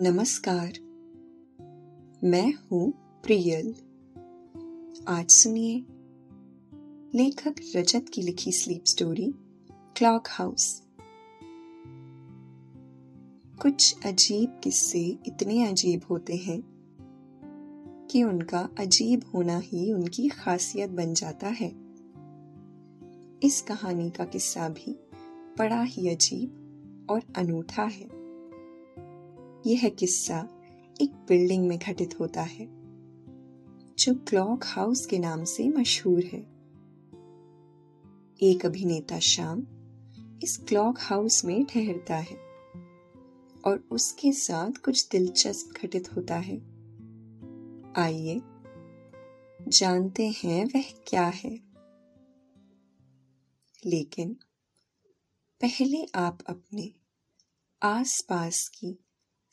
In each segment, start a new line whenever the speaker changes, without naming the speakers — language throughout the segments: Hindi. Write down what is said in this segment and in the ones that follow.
नमस्कार। मैं हूँ प्रियल। आज सुनिए लेखक रजत की लिखी स्लीप स्टोरी क्लॉक हाउस कुछ अजीब किस्से इतने अजीब होते हैं कि उनका अजीब होना ही उनकी खासियत बन जाता है। इस कहानी का किस्सा भी बड़ा ही अजीब और अनूठा है। यह किस्सा एक बिल्डिंग में घटित होता है, जो क्लॉक हाउस के नाम से मशहूर है। एक अभिनेता शाम इस क्लॉक हाउस में ठहरता है और उसके साथ कुछ दिलचस्प घटित होता है। आइए जानते हैं वह क्या है। लेकिन पहले आप अपने आसपास की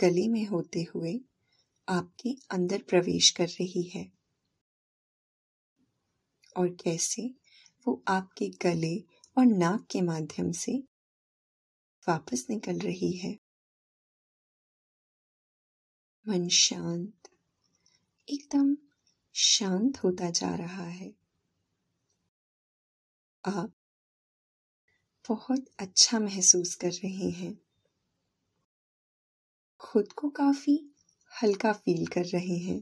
गले में होते हुए आपके अंदर प्रवेश कर रही है। और कैसे वो आपके गले और नाक के माध्यम से वापस निकल रही है। मन शांत, एकदम शांत होता जा रहा है। आप बहुत अच्छा महसूस कर रहे हैं। खुद को काफ़ी हल्का फील कर रहे हैं।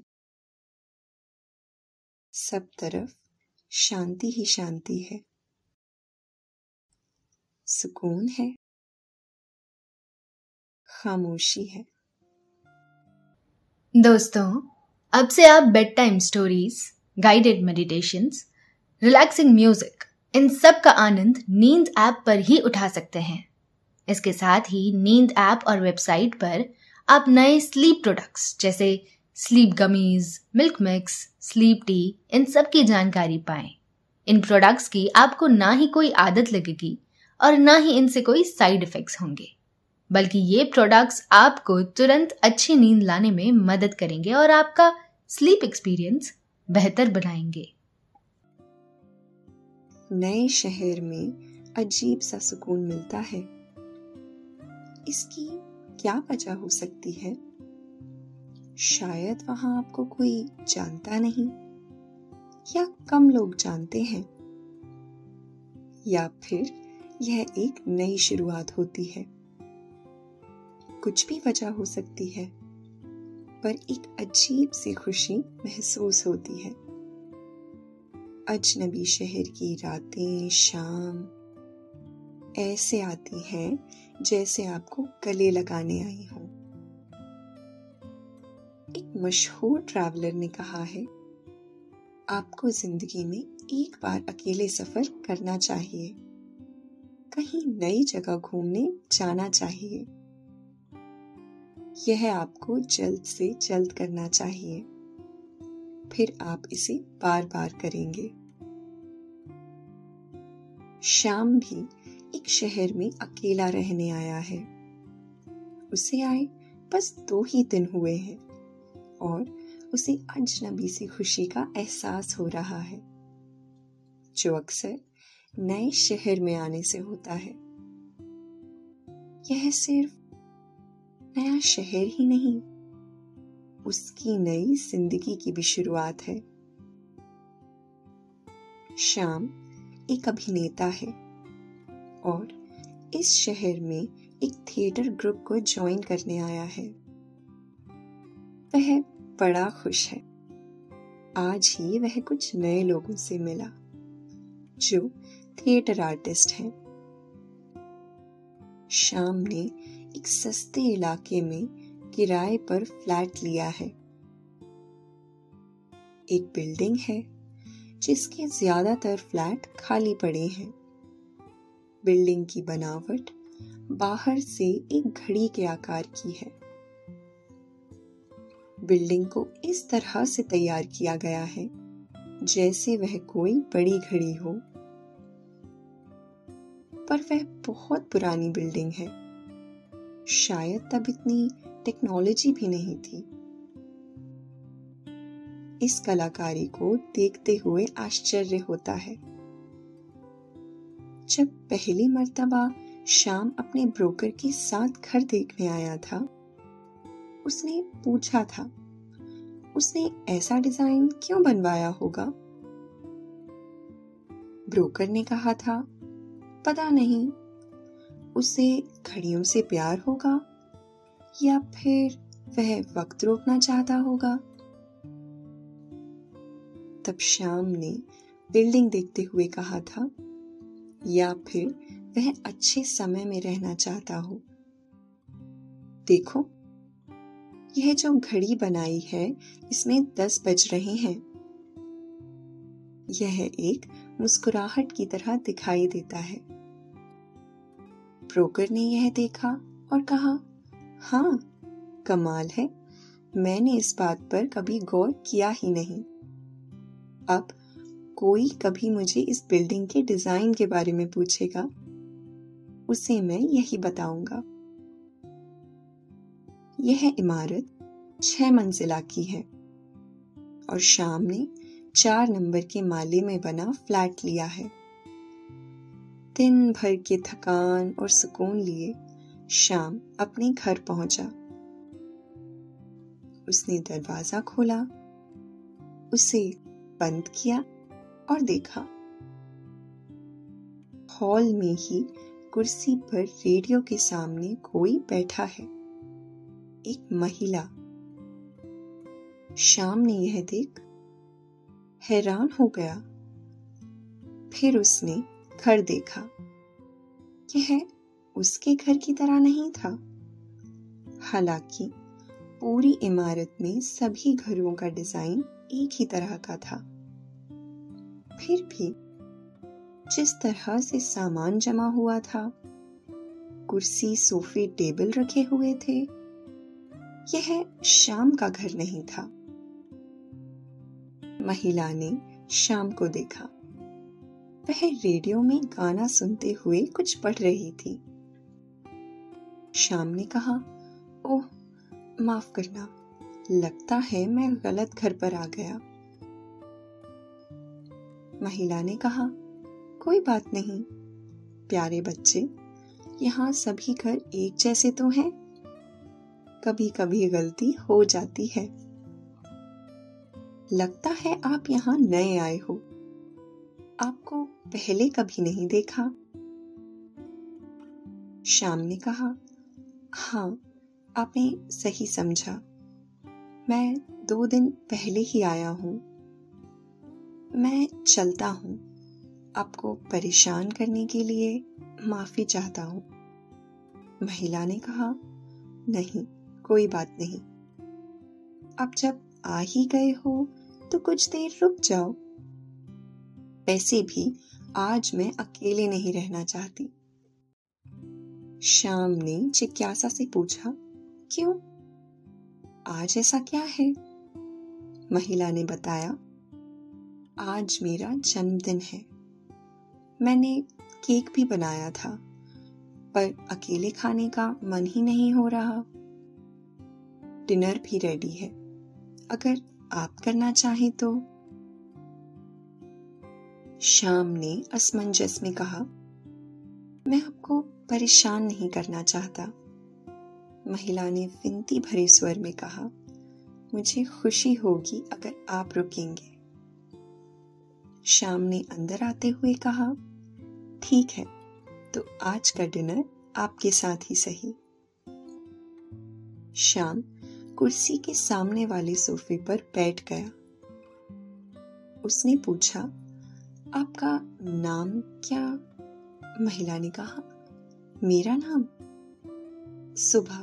सब तरफ़ शांति ही शांति है। सुकून है। खामोशी है।
दोस्तों, अब से आप bedtime stories guided meditations relaxing music इन सब का आनंद नींद ऐप पर ही उठा सकते हैं। इसके साथ ही नींद ऐप और वेबसाइट पर आप नए स्लीप प्रोडक्ट्स जैसे sleep gummies milk mix sleep tea इन सब की जानकारी पाएँ। इन प्रोडक्ट्स की आपको ना ही कोई आदत लगेगी और ना ही इनसे कोई साइड इफेक्ट्स होंगे, बल्कि ये प्रोडक्ट्स आपको तुरंत अच्छी नींद लाने में मदद करेंगे और आपका स्लीप एक्सपीरियंस बेहतर बनाएँगे।
नए शहर में अजीब सा सुकून मिलता है। इसकी क्या वजह हो सकती है? शायद वहाँ आपको कोई जानता नहीं, या कम लोग जानते हैं। या फिर यह एक नई शुरुआत होती है। कुछ भी वजह हो सकती है, पर एक अजीब सी खुशी महसूस होती है। अजनबी शहर की रातें, शाम ऐसे आती हैं जैसे आपको गले लगाने आई हो। एक मशहूर ट्रैवलर ने कहा है, आपको ज़िंदगी में एक बार अकेले सफ़र करना चाहिए। कहीं नई जगह घूमने जाना चाहिए। यह आपको जल्द से जल्द करना चाहिए। फिर आप इसे बार बार करेंगे। शाम भी एक शहर में अकेला रहने आया है। उसे आए बस दो ही दिन हुए हैं और उसे अजनबी से खुशी का एहसास हो रहा है। जो अक्सर नए शहर में आने से होता है। यह सिर्फ़ नया शहर ही नहीं, उसकी नई ज़िंदगी की भी शुरुआत है। श्याम एक अभिनेता है। और इस शहर में एक थिएटर ग्रुप को ज्वाइन करने आया है। वह बड़ा खुश है। आज ही वह कुछ नए लोगों से मिला, जो थिएटर आर्टिस्ट हैं। शाम ने एक सस्ते इलाके में किराए पर फ्लैट लिया है। एक बिल्डिंग है, जिसके ज़्यादातर फ्लैट खाली पड़े हैं। बिल्डिंग की बनावट बाहर से एक घड़ी के आकार की है। बिल्डिंग को इस तरह से तैयार किया गया है, जैसे वह कोई बड़ी घड़ी हो। पर वह बहुत पुरानी बिल्डिंग है। शायद तब इतनी टेक्नोलॉजी भी नहीं थी। इस कलाकारी को देखते हुए आश्चर्य होता है। जब पहली मर्तबा शाम अपने ब्रोकर के साथ घर देखने आया था, उसने पूछा था, उसने ऐसा डिज़ाइन क्यों बनवाया होगा? ब्रोकर ने कहा था, पता नहीं, उसे घड़ियों से प्यार होगा या फिर वह वक्त रोकना चाहता होगा? तब श्याम ने बिल्डिंग देखते हुए कहा था या फिर वह अच्छे समय में रहना चाहता हो। देखो, यह जो घड़ी बनाई है, इसमें दस बज रहे हैं। यह एक मुस्कुराहट की तरह दिखाई देता है। ब्रोकर ने यह देखा और कहा हाँ कमाल है। मैंने इस बात पर कभी गौर किया ही नहीं। अब कोई कभी मुझे इस बिल्डिंग के डिज़ाइन के बारे में पूछेगा? उसे मैं यही बताऊँगा। यह इमारत छह मंजिला की है और शाम ने चार नंबर के माले में बना फ्लैट लिया है। दिन भर के थकान और सुकून लिए शाम अपने घर पहुँचा। उसने दरवाज़ा खोला, उसे बंद किया और देखा। हॉल में ही कुर्सी पर रेडियो के सामने कोई बैठा है। एक महिला। शाम ने यह देख, हैरान हो गया। फिर उसने घर देखा। यह उसके घर की तरह नहीं था। हालाँकि पूरी इमारत में सभी घरों का डिज़ाइन एक ही तरह का था। फिर भी जिस तरह से सामान जमा हुआ था, कुर्सी, सोफे, टेबल रखे हुए थे, यह शाम का घर नहीं था। महिला ने शाम को देखा। वह रेडियो में गाना सुनते हुए कुछ पढ़ रही थी। शाम ने कहा, ओह, माफ़ करना, लगता है मैं गलत घर पर आ गया। महिला ने कहा, कोई बात नहीं। प्यारे बच्चे, यहाँ सभी घर एक जैसे तो हैं। कभी कभी गलती हो जाती है। लगता है आप यहाँ नए आए हो। आपको पहले कभी नहीं देखा? श्याम ने कहा हाँ आपने सही समझा। मैं दो दिन पहले ही आया हूँ। मैं चलता हूँ। आपको परेशान करने के लिए माफ़ी चाहता हूँ। महिला ने कहा, नहीं, कोई बात नहीं। अब जब आ ही गए हो तो कुछ देर रुक जाओ। वैसे भी आज मैं अकेले नहीं रहना चाहती। श्याम ने जिज्ञासा से पूछा, क्यों? आज ऐसा क्या है? महिला ने बताया आज मेरा जन्मदिन है। मैंने केक भी बनाया था, पर अकेले खाने का मन ही नहीं हो रहा। डिनर भी रेडी है, अगर आप करना चाहें तो। शाम ने असमंजस में कहा, मैं आपको परेशान नहीं करना चाहता। महिला ने विनती भरे स्वर में कहा, मुझे खुशी होगी अगर आप रुकेंगे। शाम ने अंदर आते हुए कहा, ठीक है तो आज का डिनर आपके साथ ही सही. शाम कुर्सी के सामने वाले सोफे पर बैठ गया। उसने पूछा, आपका नाम क्या? महिला ने कहा, मेरा नाम सुबह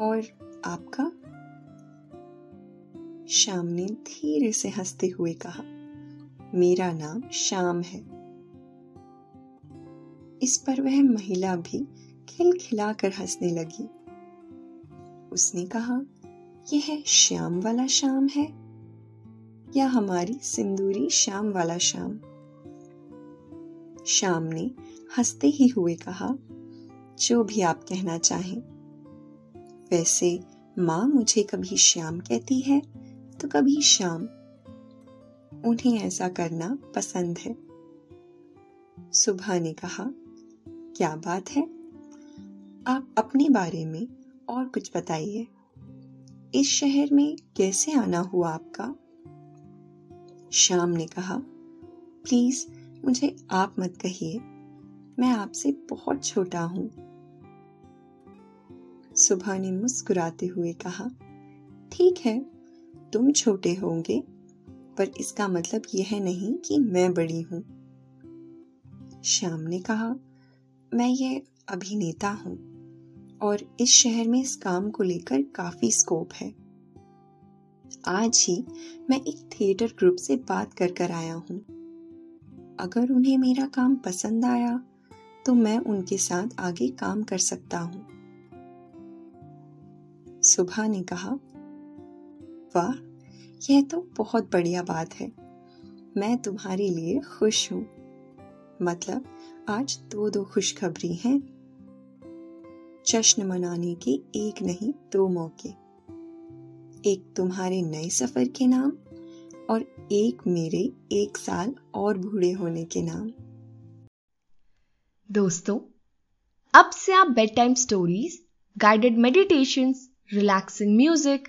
और आपका? शाम ने धीरे से हँसते हुए कहा मेरा नाम शाम है। इस पर वह महिला भी खिलखिलाकर हंसने लगी। उसने कहा, यह श्याम वाला शाम है या हमारी सिंदूरी शाम वाला शाम शाम ने हँसते ही हुए कहा, जो भी आप कहना चाहें। वैसे माँ मुझे कभी श्याम कहती है तो कभी शाम उन्हें ऐसा करना पसंद है। सुबह ने कहा, क्या बात है? आप अपने बारे में और कुछ बताइए। इस शहर में कैसे आना हुआ आपका? शाम ने कहा, प्लीज़, मुझे आप मत कहिए। मैं आपसे बहुत छोटा हूँ। सुबह ने मुस्कुराते हुए कहा, ठीक है, तुम छोटे होंगे। पर इसका मतलब यह नहीं कि मैं बड़ी हूँ। श्याम ने कहा, मैं ये अभिनेता हूँ और इस शहर में इस काम को लेकर काफ़ी स्कोप है। आज ही मैं एक थिएटर ग्रुप से बात कर कर आया हूँ। अगर उन्हें मेरा काम पसंद आया तो मैं उनके साथ आगे काम कर सकता हूँ। सुबह ने कहा, वाह यह तो बहुत बढ़िया बात है। मैं तुम्हारे लिए खुश हूँ। मतलब आज दो दो खुशखबरी हैं। जश्न मनाने के एक नहीं, दो मौके। एक तुम्हारे नए सफ़र के नाम और एक मेरे एक साल और बूढ़े होने के नाम।
दोस्तों, अब से आप bedtime stories guided meditation relaxing music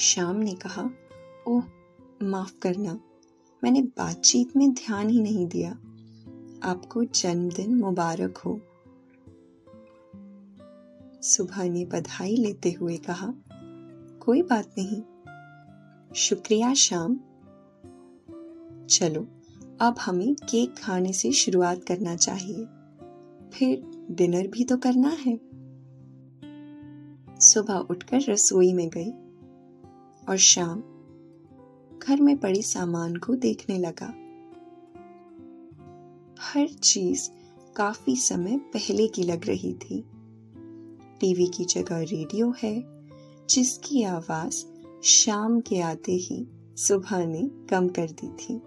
शाम ने कहा, ओह, माफ़ करना, मैंने बातचीत में ध्यान ही नहीं दिया। आपको जन्मदिन मुबारक हो। सुबह ने बधाई लेते हुए कहा, कोई बात नहीं। शुक्रिया शाम चलो, अब हमें केक खाने से शुरुआत करना चाहिए। फिर डिनर भी तो करना है। सुबह उठकर रसोई में गई। और शाम घर में पड़ी सामान को देखने लगा। हर चीज़ काफ़ी समय पहले की लग रही थी। टीवी की जगह रेडियो है, जिसकी आवाज़ शाम के आते ही सुबह ने कम कर दी थी।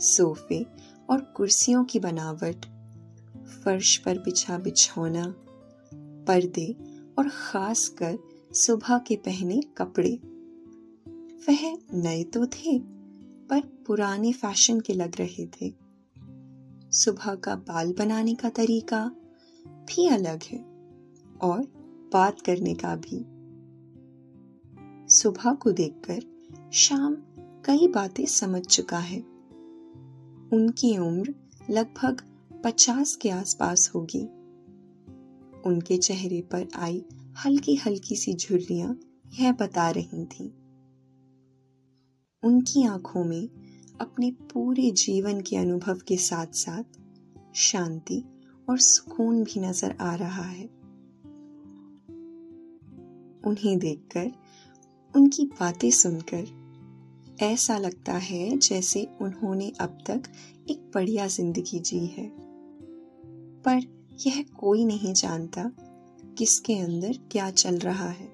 सोफे और कुर्सियों की बनावट, फर्श पर बिछा बिछौना पर्दे और खासकर कर सुबह के पहने कपड़े। वह नए तो थे, पर पुराने फ़ैशन के लग रहे थे। सुबह का बाल बनाने का तरीका भी अलग है, और बात करने का भी। सुबह को देखकर शाम कई बातें समझ चुका है। उनकी उम्र लगभग पचास के आसपास होगी। उनके चेहरे पर आई हल्की हल्की सी झुर्रियाँ यह बता रही थी। उनकी आँखों में अपने पूरे जीवन के अनुभव के साथ साथ शांति और सुकून भी नज़र आ रहा है। उन्हें देखकर उनकी बातें सुनकर ऐसा लगता है जैसे उन्होंने अब तक एक बढ़िया ज़िंदगी जी है। पर यह कोई नहीं जानता किसके अंदर क्या चल रहा है।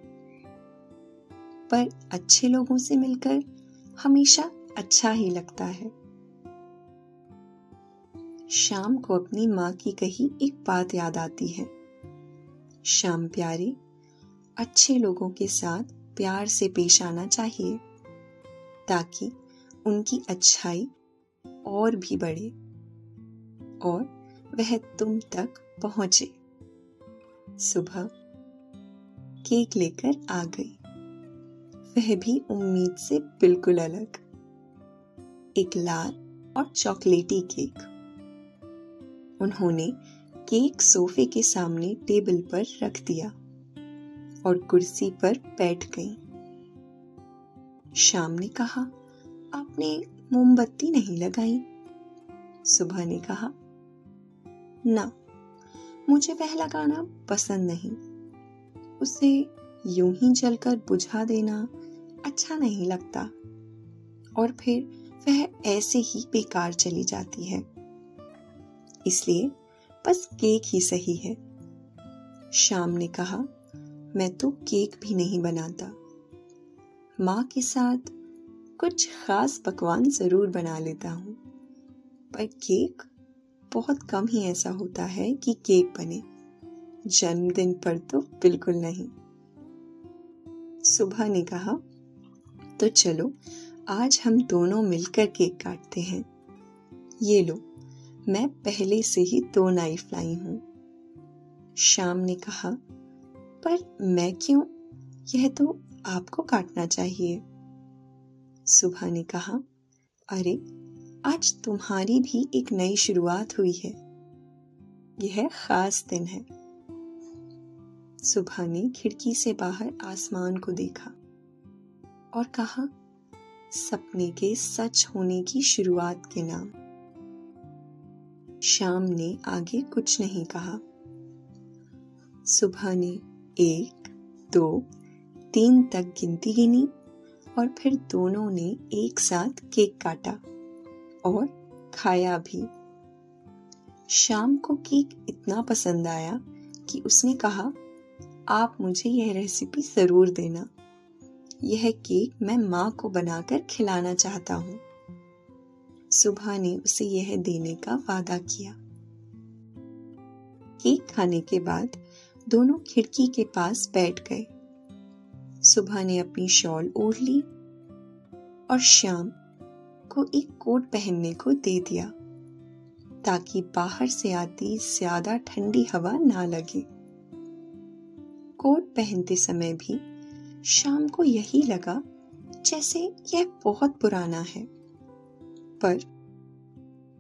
पर अच्छे लोगों से मिलकर हमेशा अच्छा ही लगता है। शाम को अपनी माँ की कही एक बात याद आती है। शाम प्यारे, अच्छे लोगों के साथ प्यार से पेश आना चाहिए, ताकि उनकी अच्छाई और भी बढ़े और वह तुम तक पहुँचे। सुबह। केक लेकर आ गई। वह भी उम्मीद से बिल्कुल अलग। एक लाल और चॉकलेटी केक। उन्होंने केक सोफे के सामने टेबल पर रख दिया और कुर्सी पर बैठ गई। शाम ने कहा, आपने मोमबत्ती नहीं लगाई? सुबह ने कहा, ना, मुझे वह लगाना पसंद नहीं। उसे यूँ ही जलकर बुझा देना अच्छा नहीं लगता। और फिर वह ऐसे ही बेकार चली जाती है। इसलिए बस केक ही सही है। शाम ने कहा, मैं तो केक भी नहीं बनाता। माँ के साथ कुछ खास पकवान ज़रूर बना लेता हूँ। पर केक बहुत कम ही ऐसा होता है कि केक बने। जन्मदिन पर तो बिल्कुल नहीं। सुबह ने कहा तो चलो, आज हम दोनों मिलकर केक काटते हैं। ये लो, मैं पहले से ही दो नाइफ लाई हूँ। शाम ने कहा, पर मैं क्यों? यह तो आपको काटना चाहिए। सुबह ने कहा, अरे, आज तुम्हारी भी एक नई शुरुआत हुई है। यह खास दिन है। सुबह ने खिड़की से बाहर आसमान को देखा और कहा, सपने के सच होने की शुरुआत के नाम। शाम ने आगे कुछ नहीं कहा। सुबह ने एक, दो, तीन तक गिनती गिनी और फिर दोनों ने एक साथ केक काटा और खाया भी। शाम को केक इतना पसंद आया कि उसने कहा आप मुझे यह रेसिपी ज़रूर देना। यह केक मैं माँ को बनाकर खिलाना चाहता हूँ। सुबह ने उसे यह देने का वादा किया। केक खाने के बाद दोनों खिड़की के पास बैठ गए। सुबह ने अपनी शॉल ओढ़ ली और शाम को एक कोट पहनने को दे दिया, ताकि बाहर से आती ज़्यादा ठंडी हवा ना लगे। कोट पहनते समय भी शाम को यही लगा जैसे यह बहुत पुराना है। पर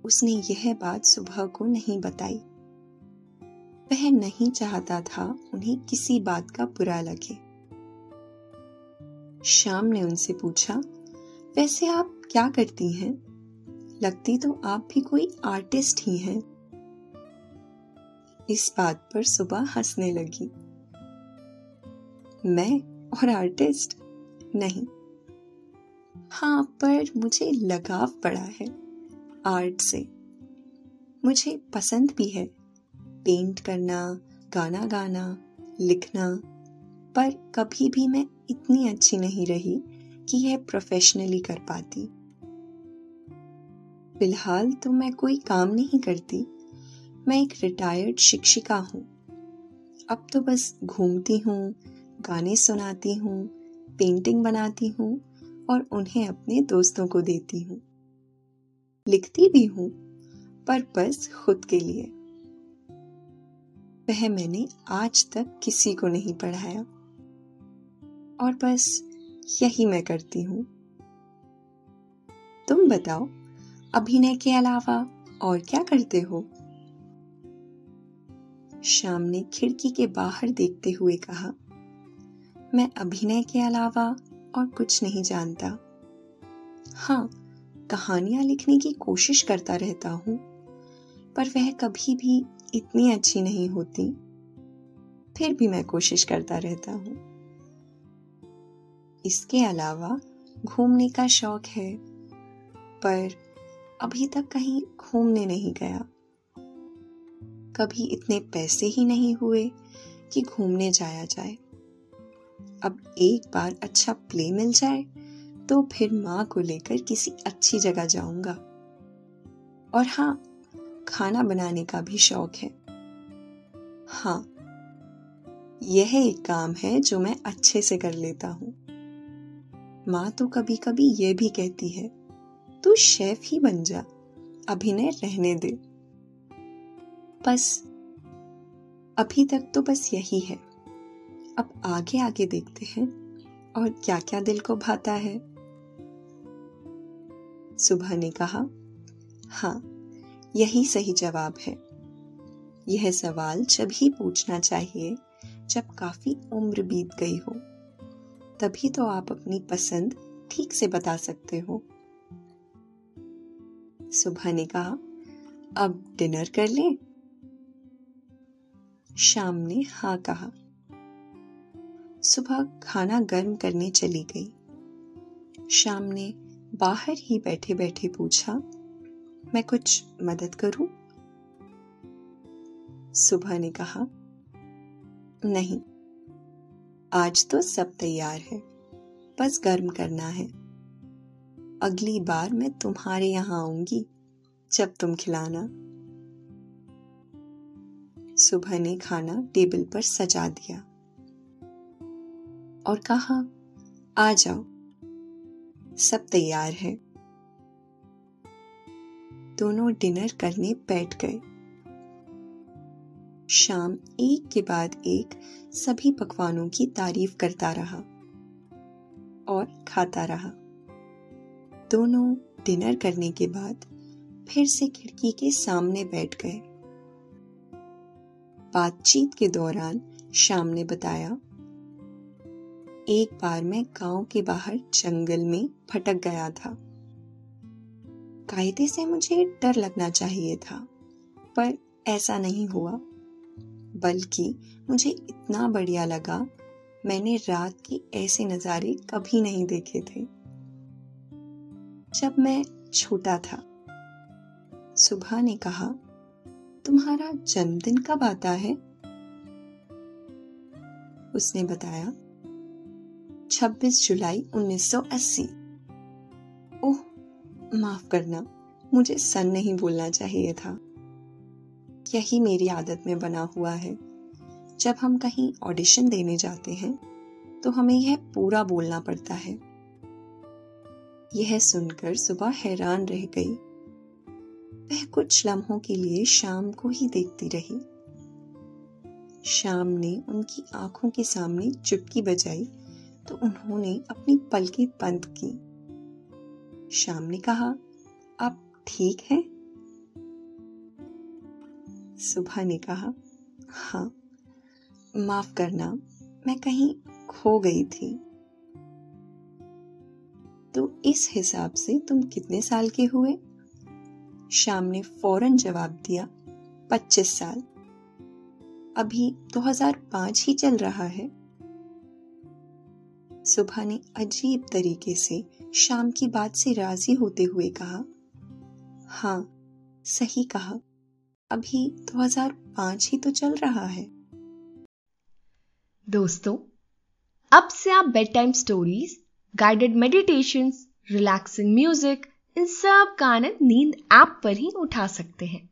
उसने यह बात सुबह को नहीं बताई। वह नहीं चाहता था उन्हें किसी बात का बुरा लगे। शाम ने उनसे पूछा, वैसे आप क्या करती हैं? लगती तो आप भी कोई आर्टिस्ट ही हैं? इस बात पर सुबह हंसने लगी। मैं और आर्टिस्ट नहीं। हाँ पर मुझे लगाव पड़ा है आर्ट से। मुझे पसंद भी है पेंट करना, गाना गाना, लिखना, पर कभी भी मैं इतनी अच्छी नहीं रही कि यह प्रोफेशनली कर पाती। फ़िलहाल तो मैं कोई काम नहीं करती। मैं एक रिटायर्ड शिक्षिका हूँ। अब तो बस घूमती हूँ गाने सुनाती हूँ पेंटिंग बनाती हूँ और उन्हें अपने दोस्तों को देती हूँ। लिखती भी हूँ, पर बस खुद के लिए। वह मैंने आज तक किसी को नहीं पढ़ाया। और बस यही मैं करती हूँ। तुम बताओ, अभिनय के अलावा और क्या करते हो? शाम ने खिड़की के बाहर देखते हुए कहा मैं अभिनय के अलावा और कुछ नहीं जानता। हाँ कहानियाँ लिखने की कोशिश करता रहता हूँ, पर वह कभी भी इतनी अच्छी नहीं होती। फिर भी मैं कोशिश करता रहता हूँ। इसके अलावा घूमने का शौक है, पर अभी तक कहीं घूमने नहीं गया। कभी इतने पैसे ही नहीं हुए कि घूमने जाया जाए। अब एक बार अच्छा प्ले मिल जाए तो फिर माँ को लेकर किसी अच्छी जगह जाऊँगा। और हाँ खाना बनाने का भी शौक है। हाँ यह एक काम है जो मैं अच्छे से कर लेता हूँ। माँ तो कभी कभी यह भी कहती है, तू शेफ ही बन जा, अभिनय रहने दे। बस, अभी तक तो बस यही है। अब आगे आगे देखते हैं और क्या क्या दिल को भाता है। सुबह ने कहा हाँ यही सही जवाब है। यह सवाल जब ही पूछना चाहिए, जब काफ़ी उम्र बीत गई हो, तभी तो आप अपनी पसंद ठीक से बता सकते हो। सुबह ने कहा, अब डिनर कर लें? शाम ने हाँ कहा। सुबह खाना गर्म करने चली गई। शाम ने बाहर ही बैठे बैठे पूछा, मैं कुछ मदद करूँ? सुबह ने कहा, नहीं, आज तो सब तैयार है, बस गर्म करना है। अगली बार मैं तुम्हारे यहाँ आऊँगी, जब तुम खिलाना। सुबह ने खाना टेबल पर सजा दिया। और कहा, आ जाओ। सब तैयार है। दोनों डिनर करने बैठ गए। शाम एक के बाद एक सभी पकवानों की तारीफ़ करता रहा और खाता रहा। दोनों डिनर करने के बाद फिर से खिड़की के सामने बैठ गए। बातचीत के दौरान शाम ने बताया एक बार मैं गाँव के बाहर जंगल में भटक गया था। कायदे से मुझे डर लगना चाहिए था, पर ऐसा नहीं हुआ। बल्कि मुझे इतना बढ़िया लगा, मैंने रात के ऐसे नज़ारे कभी नहीं देखे थे। जब मैं छोटा था सुबह ने कहा, तुम्हारा जन्मदिन कब आता है? उसने बताया 26 जुलाई 1980 ओह, माफ़ करना, मुझे सन नहीं बोलना चाहिए था। यही मेरी आदत में बना हुआ है। जब हम कहीं ऑडिशन देने जाते हैं तो हमें यह पूरा बोलना पड़ता है। यह सुनकर सुबह हैरान रह गई। वह कुछ लम्हों के लिए शाम को ही देखती रही। शाम ने उनकी आँखों के सामने चुटकी बजाई। तो उन्होंने अपनी पलकें बंद की। शाम ने कहा, आप ठीक हैं? सुबह ने कहा हाँ माफ़ करना, मैं कहीं खो गई थी। तो इस हिसाब से तुम कितने साल के हुए? शाम ने फ़ौरन जवाब दिया, पच्चीस साल। अभी 2005 ही चल रहा है। सुबह ने अजीब तरीके से शाम की बात से राज़ी होते हुए कहा हाँ सही कहा। अभी 2005 ही तो चल रहा है।
दोस्तों, अब से आप bedtime stories guided meditation relaxing music इन सब का आनंद नींद ऐप पर ही उठा सकते हैं।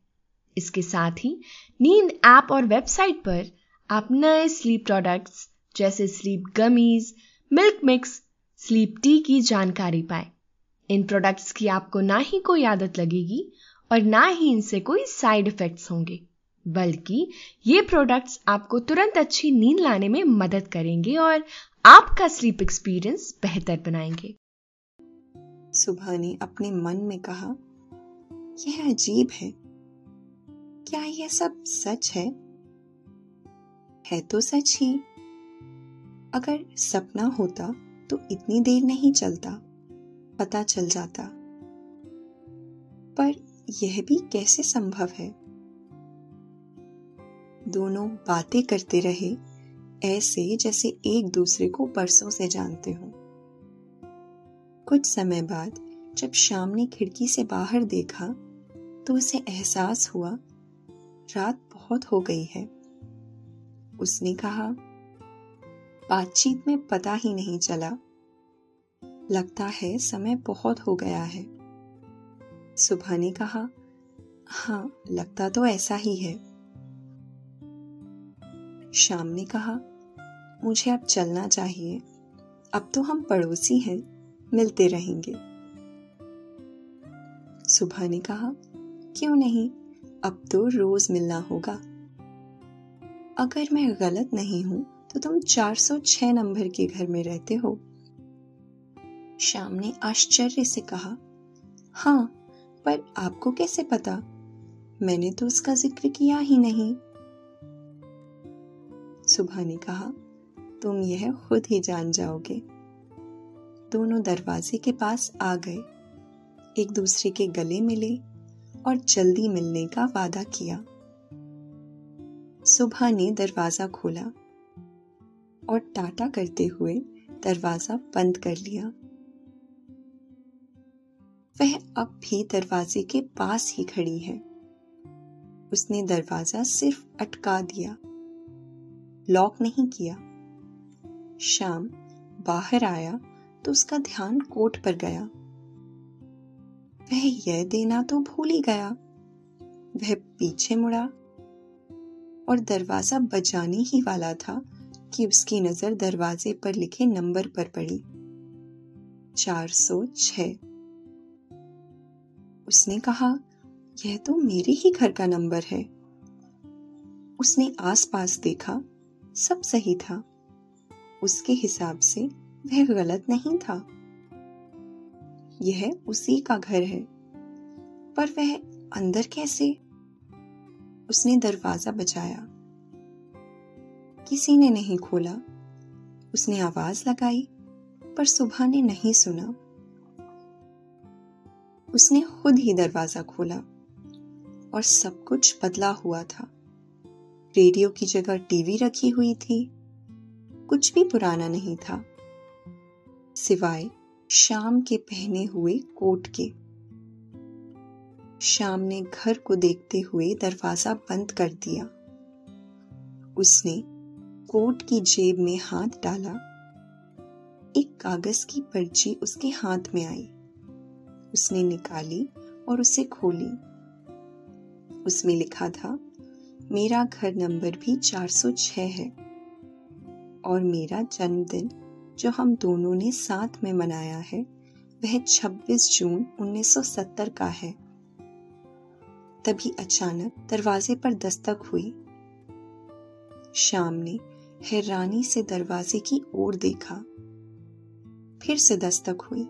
इसके साथ ही नींद ऐप और वेबसाइट पर आप नए स्लीप प्रोडक्ट्स जैसे sleep gummies milk mix, sleep tea की जानकारी पाएँ। इन प्रोडक्ट्स की आपको ना ही कोई आदत लगेगी और ना ही इनसे कोई साइड इफेक्ट्स होंगे, बल्कि ये प्रोडक्ट्स आपको तुरंत अच्छी नींद लाने में मदद करेंगे और आपका स्लीप एक्सपीरियंस बेहतर बनाएँगे।
सुबह ने अपने मन में कहा, यह अजीब है। क्या यह सब सच है? है तो सच ही। अगर सपना होता तो इतनी देर नहीं चलता, पता चल जाता। पर यह भी कैसे संभव है? दोनों बातें करते रहे, ऐसे जैसे एक दूसरे को बरसों से जानते हो। कुछ समय बाद जब शाम ने खिड़की से बाहर देखा तो उसे एहसास हुआ, रात बहुत हो गई है। उसने कहा बातचीत में पता ही नहीं चला। लगता है समय बहुत हो गया है। सुबह ने कहा हाँ लगता तो ऐसा ही है। शाम ने कहा, मुझे अब चलना चाहिए। अब तो हम पड़ोसी हैं, मिलते रहेंगे। सुबह ने कहा, क्यों नहीं? अब तो रोज मिलना होगा। अगर मैं गलत नहीं हूँ तो तुम 406 नंबर के घर में रहते हो? श्याम ने आश्चर्य से कहा हाँ पर आपको कैसे पता? मैंने तो उसका ज़िक्र किया ही नहीं। सुबह ने कहा, तुम यह खुद ही जान जाओगे। दोनों दरवाजे के पास आ गए। एक दूसरे के गले मिले और जल्दी मिलने का वादा किया। सुबह ने दरवाज़ा खोला। और टाटा करते हुए दरवाज़ा बंद कर लिया। वह अब भी दरवाजे के पास ही खड़ी है। उसने दरवाज़ा सिर्फ़ अटका दिया। लॉक नहीं किया। शाम बाहर आया तो उसका ध्यान कोट पर गया। वह यह देना तो भूल ही गया। वह पीछे मुड़ा और दरवाज़ा बजाने ही वाला था। कि उसकी नज़र दरवाजे पर लिखे नंबर पर पड़ी। चार सौ छ उसने कहा, यह तो मेरे ही घर का नंबर है। उसने आसपास देखा, सब सही था। उसके हिसाब से वह गलत नहीं था। यह उसी का घर है। पर वह अंदर कैसे? उसने दरवाज़ा बचाया। किसी ने नहीं खोला। उसने आवाज़ लगाई, पर सुबह ने नहीं सुना। उसने खुद ही दरवाज़ा खोला और सब कुछ बदला हुआ था। रेडियो की जगह टीवी रखी हुई थी, कुछ भी पुराना नहीं था। सिवाय शाम के पहने हुए कोट के। शाम ने घर को देखते हुए दरवाज़ा बंद कर दिया। उसने कोट की जेब में हाथ डाला। एक कागज़ की पर्ची उसके हाथ में आई। उसने निकाली और उसे खोली। उसमें लिखा था, मेरा घर नंबर भी 406 है और मेरा जन्मदिन जो हम दोनों ने साथ में मनाया है, वह 26 जून 1970 का है। तभी अचानक दरवाजे पर दस्तक हुई। शाम ने हैरानी से दरवाजे की ओर देखा। फिर से दस्तक हुई।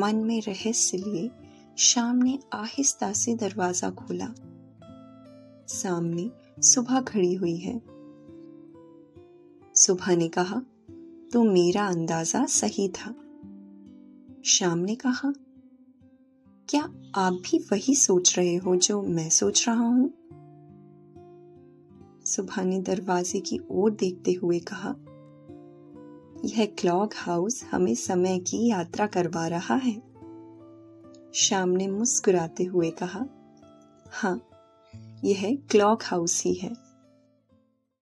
मन में रहस्य लिए शाम ने आहिस्ता से दरवाज़ा खोला। सामने सुबह खड़ी हुई है। सुबह ने कहा तो मेरा अंदाज़ा सही था। शाम ने कहा, क्या आप भी वही सोच रहे हो जो मैं सोच रहा हूँ? सुबह ने दरवाजे की ओर देखते हुए कहा, यह क्लॉक हाउस हमें समय की यात्रा करवा रहा है। शाम ने मुस्कुराते हुए कहा हाँ यह क्लॉक हाउस ही है।